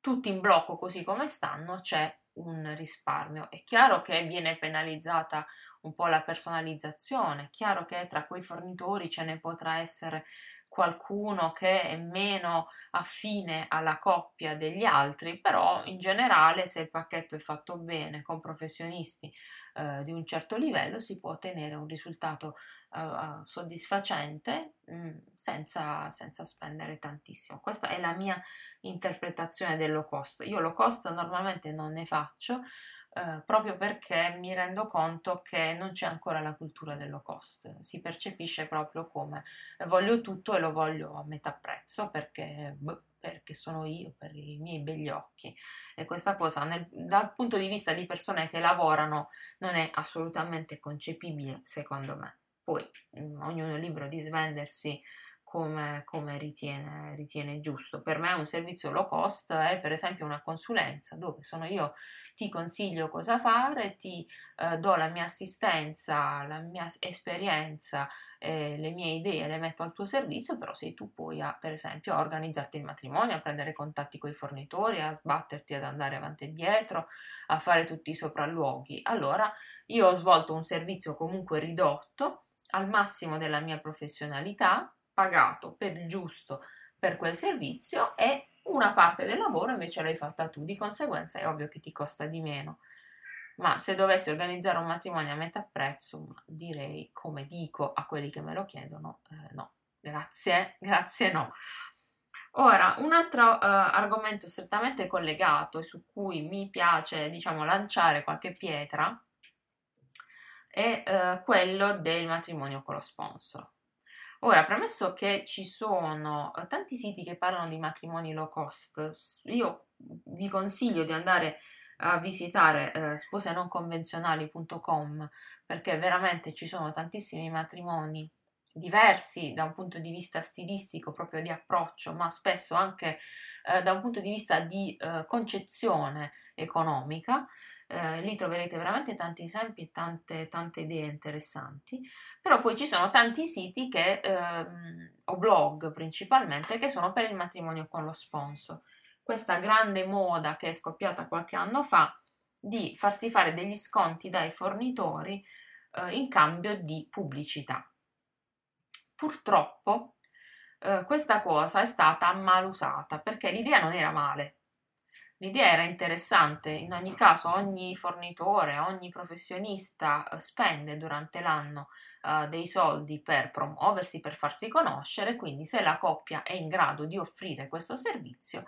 tutti in blocco così come stanno, c'è un risparmio. È chiaro che viene penalizzata un po' la personalizzazione, è chiaro che tra quei fornitori ce ne potrà essere qualcuno che è meno affine alla coppia degli altri, però in generale se il pacchetto è fatto bene con professionisti eh, di un certo livello si può ottenere un risultato uh, soddisfacente mh, mm, senza, senza, spendere tantissimo. Questa è la mia interpretazione del low cost. Io low cost normalmente non ne faccio uh, proprio perché mi rendo conto che non c'è ancora la cultura del low cost. Si percepisce proprio come voglio tutto e lo voglio a metà prezzo perché... Boh, perché sono io, per i miei begli occhi. E questa cosa nel, dal punto di vista di persone che lavorano non è assolutamente concepibile, secondo me. Poi mm, ognuno è libero di svendersi come, come ritiene, ritiene, giusto. Per me un servizio low cost è per esempio una consulenza dove sono io, ti consiglio cosa fare, ti eh, do la mia assistenza, la mia esperienza, eh, le mie idee, le metto al tuo servizio, però sei tu poi a, per esempio a organizzarti il matrimonio, a prendere contatti con i fornitori, a sbatterti ad andare avanti e dietro, a fare tutti i sopralluoghi. Allora io ho svolto un servizio comunque ridotto al massimo della mia professionalità, pagato per giusto per quel servizio e una parte del lavoro invece l'hai fatta tu, di conseguenza è ovvio che ti costa di meno. Ma se dovessi organizzare un matrimonio a metà prezzo, direi, come dico a quelli che me lo chiedono, eh, no, grazie, grazie no. Ora, un altro uh, argomento strettamente collegato e su cui mi piace, diciamo, lanciare qualche pietra è uh, quello del matrimonio con lo sponsor. Ora, premesso che ci sono uh, tanti siti che parlano di matrimoni low cost, io vi consiglio di andare a visitare eh, sposenonconvenzionali.com perché veramente ci sono tantissimi matrimoni diversi da un punto di vista stilistico, proprio di approccio, ma spesso anche eh, da un punto di vista di eh, concezione economica. Eh, lì troverete veramente tanti esempi e tante, tante, idee interessanti, però poi ci sono tanti siti che, ehm, o blog principalmente che sono per il matrimonio con lo sponsor. Questa grande moda che è scoppiata qualche anno fa di farsi fare degli sconti dai fornitori eh, in cambio di pubblicità. Purtroppo eh, questa cosa è stata mal usata perché l'idea non era male. L'idea era interessante, in ogni caso ogni fornitore, ogni professionista eh, spende durante l'anno uh, dei soldi per promuoversi, per farsi conoscere, quindi se la coppia è in grado di offrire questo servizio,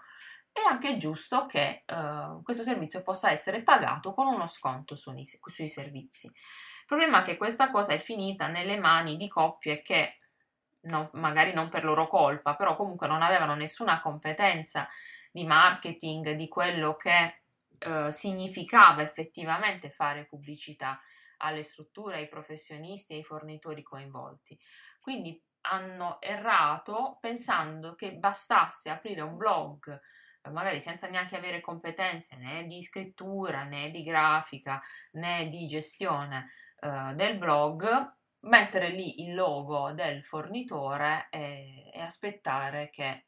è anche giusto che uh, questo servizio possa essere pagato con uno sconto su, sui servizi. Il problema è che questa cosa è finita nelle mani di coppie che no, magari non per loro colpa, però comunque non avevano nessuna competenza di marketing, di quello che eh, significava effettivamente fare pubblicità alle strutture, ai professionisti, ai fornitori coinvolti. Quindi hanno errato pensando che bastasse aprire un blog magari senza neanche avere competenze né di scrittura né di grafica né di gestione eh, del blog mettere lì il logo del fornitore e, e aspettare che eh,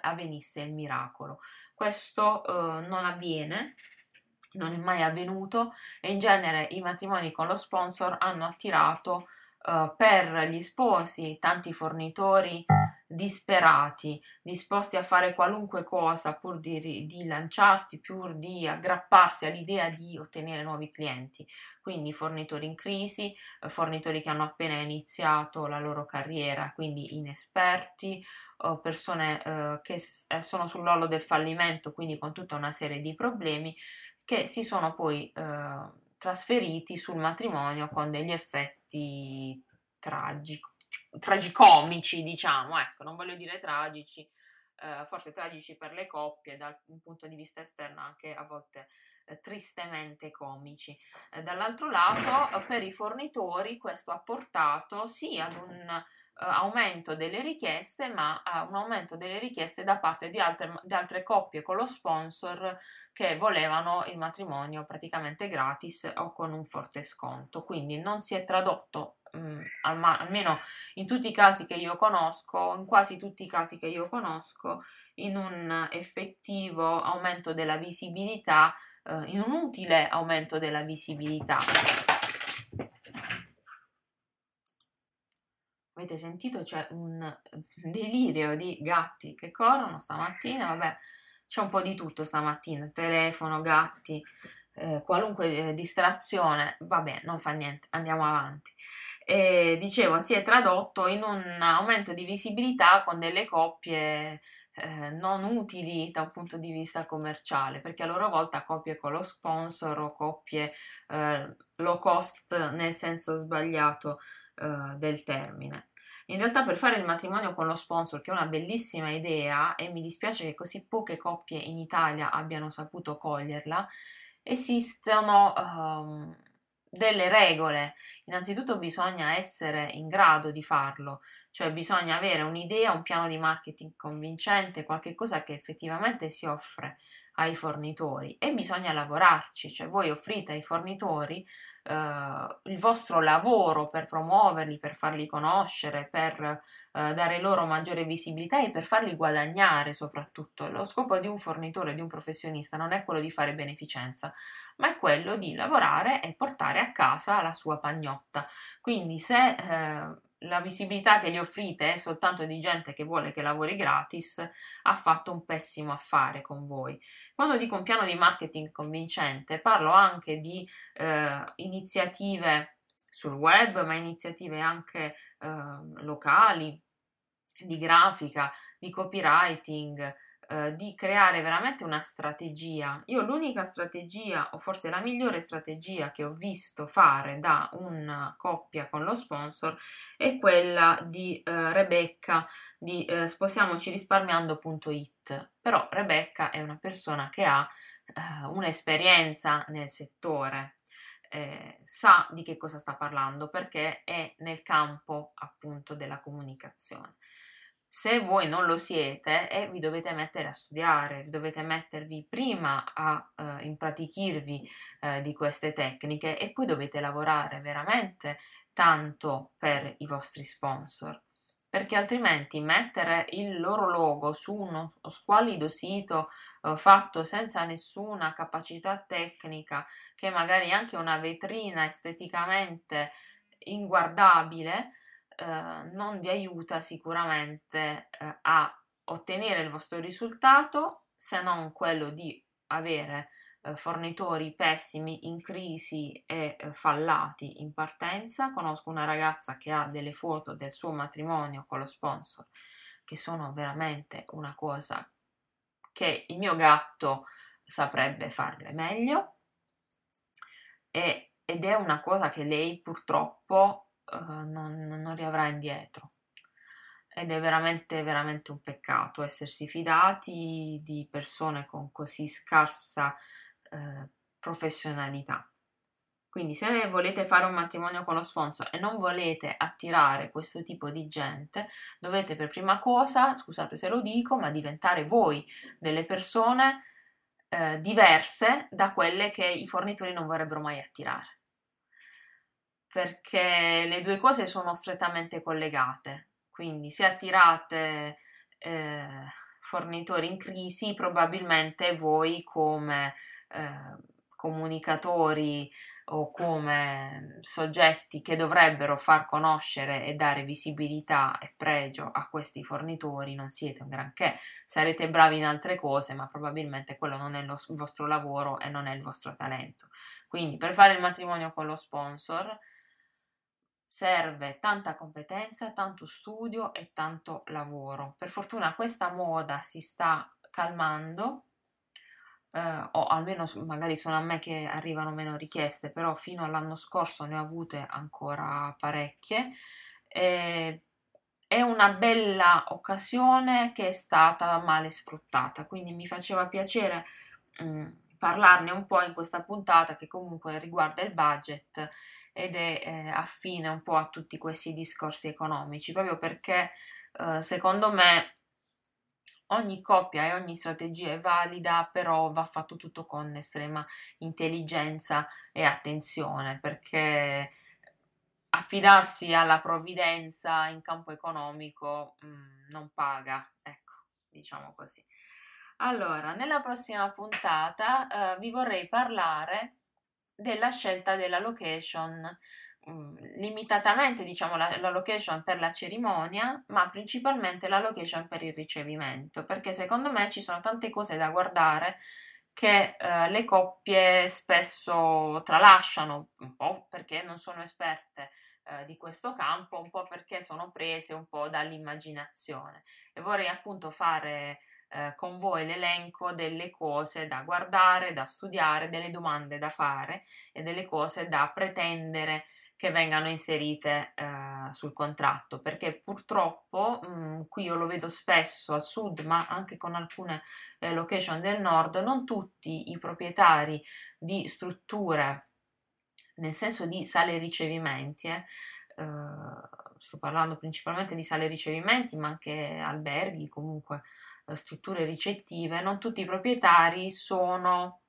avvenisse il miracolo. Questo eh, non avviene, non è mai avvenuto e in genere i matrimoni con lo sponsor hanno attirato eh, per gli sposi tanti fornitori disperati, disposti a fare qualunque cosa pur di, di, lanciarsi, pur di aggrapparsi all'idea di ottenere nuovi clienti. Quindi fornitori in crisi, eh, fornitori che hanno appena iniziato la loro carriera, quindi inesperti, persone eh, che eh, sono sull'ollo del fallimento, quindi con tutta una serie di problemi che si sono poi eh, trasferiti sul matrimonio con degli effetti tragici tragicomici, diciamo, ecco, non voglio dire tragici, eh, forse tragici per le coppie, dal punto di vista esterno anche a volte eh, tristemente comici. Eh, dall'altro lato, per i fornitori questo ha portato sì ad un eh, aumento delle richieste, ma a un aumento delle richieste da parte di altre, di altre coppie con lo sponsor che volevano il matrimonio praticamente gratis o con un forte sconto. Quindi non si è tradotto mh, mm, almeno in tutti i casi che io conosco, in quasi tutti i casi che io conosco, in un effettivo aumento della visibilità, eh, in un utile aumento della visibilità. Avete sentito? C'è un delirio di gatti che corrono stamattina, vabbè, c'è un po' di tutto stamattina, telefono, gatti, eh, qualunque eh, distrazione, vabbè, non fa niente, andiamo avanti e dicevo si è tradotto in un aumento di visibilità con delle coppie eh, non utili da un punto di vista commerciale perché a loro volta coppie con lo sponsor o coppie eh, low cost nel senso sbagliato eh, del termine. In realtà per fare il matrimonio con lo sponsor, che è una bellissima idea e mi dispiace che così poche coppie in Italia abbiano saputo coglierla, esistono um, delle regole. Innanzitutto bisogna essere in grado di farlo, cioè bisogna avere un'idea, un piano di marketing convincente, qualche cosa che effettivamente si offre ai fornitori e bisogna lavorarci, cioè voi offrite ai fornitori eh, il vostro lavoro per promuoverli, per farli conoscere, per eh, dare loro maggiore visibilità e per farli guadagnare soprattutto. Lo scopo di un fornitore, di un professionista non è quello di fare beneficenza, ma è quello di lavorare e portare a casa la sua pagnotta. Quindi se eh, la visibilità che gli offrite è soltanto di gente che vuole che lavori gratis, ha fatto un pessimo affare con voi. Quando dico un piano di marketing convincente, parlo anche di eh, iniziative sul web, ma iniziative anche eh, locali, di grafica, di copywriting, eh, di creare veramente una strategia. Io l'unica strategia, o forse la migliore strategia che ho visto fare da una coppia con lo sponsor è quella di eh, Rebecca di eh, sposiamoci risparmiando.it. Però Rebecca è una persona che ha eh, un'esperienza nel settore. Eh, sa di che cosa sta parlando perché è nel campo appunto della comunicazione. Se voi non lo siete e eh, vi dovete mettere a studiare, dovete mettervi prima a eh, impratichirvi eh, di queste tecniche e poi dovete lavorare veramente tanto per i vostri sponsor perché altrimenti mettere il loro logo su uno squallido sito eh, fatto senza nessuna capacità tecnica, che magari anche una vetrina esteticamente inguardabile, eh, non vi aiuta sicuramente eh, a ottenere il vostro risultato se non quello di avere eh, fornitori pessimi in crisi e eh, fallati in partenza. Conosco una ragazza che ha delle foto del suo matrimonio con lo sponsor che sono veramente una cosa che il mio gatto saprebbe farle meglio e, ed è una cosa che lei purtroppo uh, non, non riavrà indietro. Ed è veramente, veramente un peccato essersi fidati di persone con così scarsa eh, professionalità. Quindi se volete fare un matrimonio con lo sponsor e non volete attirare questo tipo di gente, dovete per prima cosa, scusate se lo dico, ma diventare voi delle persone eh, diverse da quelle che i fornitori non vorrebbero mai attirare perché le due cose sono strettamente collegate. Quindi se attirate eh, fornitori in crisi, probabilmente voi come eh, comunicatori o come soggetti che dovrebbero far conoscere e dare visibilità e pregio a questi fornitori non siete un granché. Sarete bravi in altre cose, ma probabilmente quello non è il vostro lavoro e non è il vostro talento. Quindi per fare il matrimonio con lo sponsor serve tanta competenza, tanto studio e tanto lavoro. Per fortuna questa moda si sta calmando, eh, o almeno magari sono a me che arrivano meno richieste, però fino all'anno scorso ne ho avute ancora parecchie. E è una bella occasione che è stata male sfruttata, quindi mi faceva piacere mh, mm, parlarne un po' in questa puntata che comunque riguarda il budget ed è eh, affine un po' a tutti questi discorsi economici, proprio perché eh, secondo me ogni coppia e ogni strategia è valida, però va fatto tutto con estrema intelligenza e attenzione, perché affidarsi alla provvidenza in campo economico mh, mm, non paga, ecco, diciamo così. Allora, nella prossima puntata eh, vi vorrei parlare della scelta della location, mm, limitatamente diciamo la, la, location per la cerimonia, ma principalmente la location per il ricevimento, perché secondo me ci sono tante cose da guardare che eh, le coppie spesso tralasciano, un po' perché non sono esperte eh, di questo campo, un po' perché sono prese un po' dall'immaginazione. E vorrei appunto fare eh, con voi l'elenco delle cose da guardare, da studiare, delle domande da fare e delle cose da pretendere che vengano inserite eh, sul contratto, perché purtroppo mh, mm, qui io lo vedo spesso al sud, ma anche con alcune eh, location del nord, non tutti i proprietari di strutture, nel senso di sale ricevimenti, eh, eh sto parlando principalmente di sale ricevimenti, ma anche alberghi, comunque strutture ricettive, non tutti i proprietari sono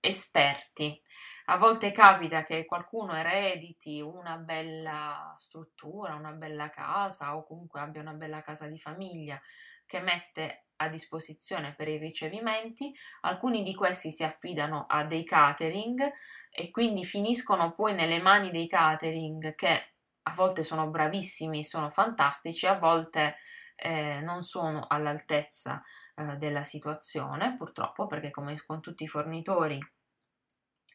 esperti. A volte capita che qualcuno erediti una bella struttura, una bella casa o comunque abbia una bella casa di famiglia che mette a disposizione per i ricevimenti. Alcuni di questi si affidano a dei catering e quindi finiscono poi nelle mani dei catering che a volte sono bravissimi, sono fantastici, a volte eh, non sono all'altezza eh, della situazione, purtroppo, perché come con tutti i fornitori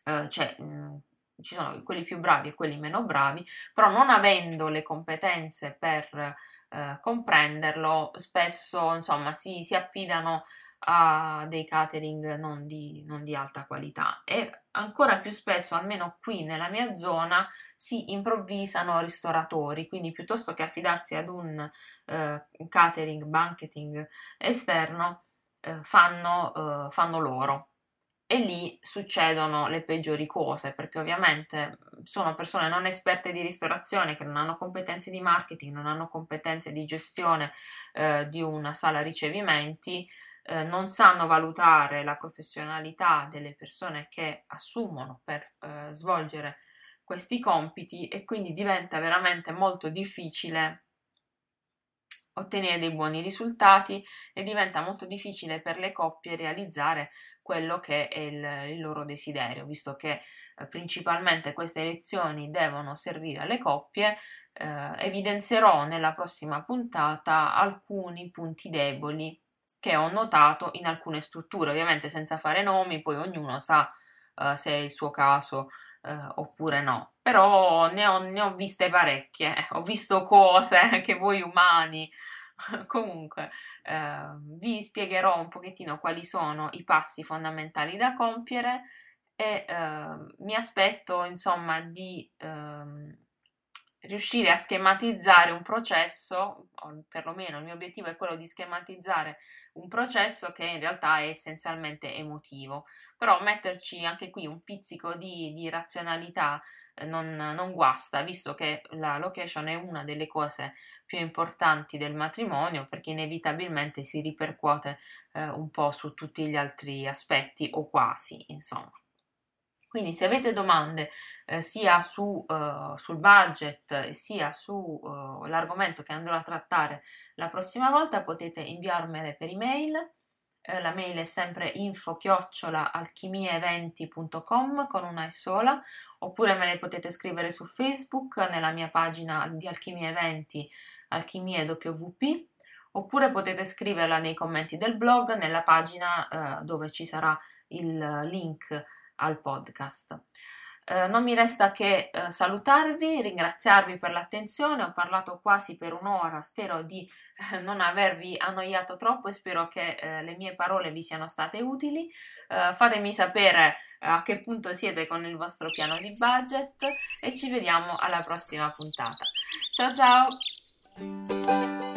eh, c'è mh, ci sono quelli più bravi e quelli meno bravi, però non avendo le competenze per eh, comprenderlo, spesso insomma si, si affidano a dei catering non di, non di, alta qualità e ancora più spesso, almeno qui nella mia zona, si improvvisano ristoratori, quindi piuttosto che affidarsi ad un eh, catering, banqueting esterno, eh, fanno, eh, fanno loro. E lì succedono le peggiori cose, perché ovviamente sono persone non esperte di ristorazione, che non hanno competenze di marketing, non hanno competenze di gestione eh, di una sala ricevimenti, eh, non sanno valutare la professionalità delle persone che assumono per eh, svolgere questi compiti e quindi diventa veramente molto difficile ottenere dei buoni risultati e diventa molto difficile per le coppie realizzare quello che è il, il loro desiderio, visto che eh, principalmente queste lezioni devono servire alle coppie. Eh, evidenzierò nella prossima puntata alcuni punti deboli che ho notato in alcune strutture, ovviamente senza fare nomi, poi ognuno sa uh, se è il suo caso uh, oppure no. Però ne ho, ne ho viste parecchie, ho visto cose che voi umani Comunque, eh, vi spiegherò un pochettino quali sono i passi fondamentali da compiere e eh, mi aspetto, insomma, di eh, riuscire a schematizzare un processo, o perlomeno il mio obiettivo è quello di schematizzare un processo che in realtà è essenzialmente emotivo, però metterci anche qui un pizzico di, di razionalità eh, non, non, guasta, visto che la location è una delle cose più importanti del matrimonio, perché inevitabilmente si ripercuote eh, un po' su tutti gli altri aspetti, o quasi, insomma. Quindi se avete domande eh, sia su, uh, sul budget sia sull'argomento uh, che andrò a trattare la prossima volta potete inviarmele per email. Eh, la mail è sempre info-alchimieeventi.com con una e sola oppure me le potete scrivere su Facebook nella mia pagina di Alchimie Eventi Alchimie WP oppure potete scriverla nei commenti del blog nella pagina eh, dove ci sarà il link al podcast. Eh, non mi resta che eh, salutarvi, ringraziarvi per l'attenzione, ho parlato quasi per un'ora, spero di eh, non avervi annoiato troppo e spero che le mie parole vi siano state utili. Fatemi sapere a che punto siete con il vostro piano di budget e ci vediamo alla prossima puntata. Ciao ciao!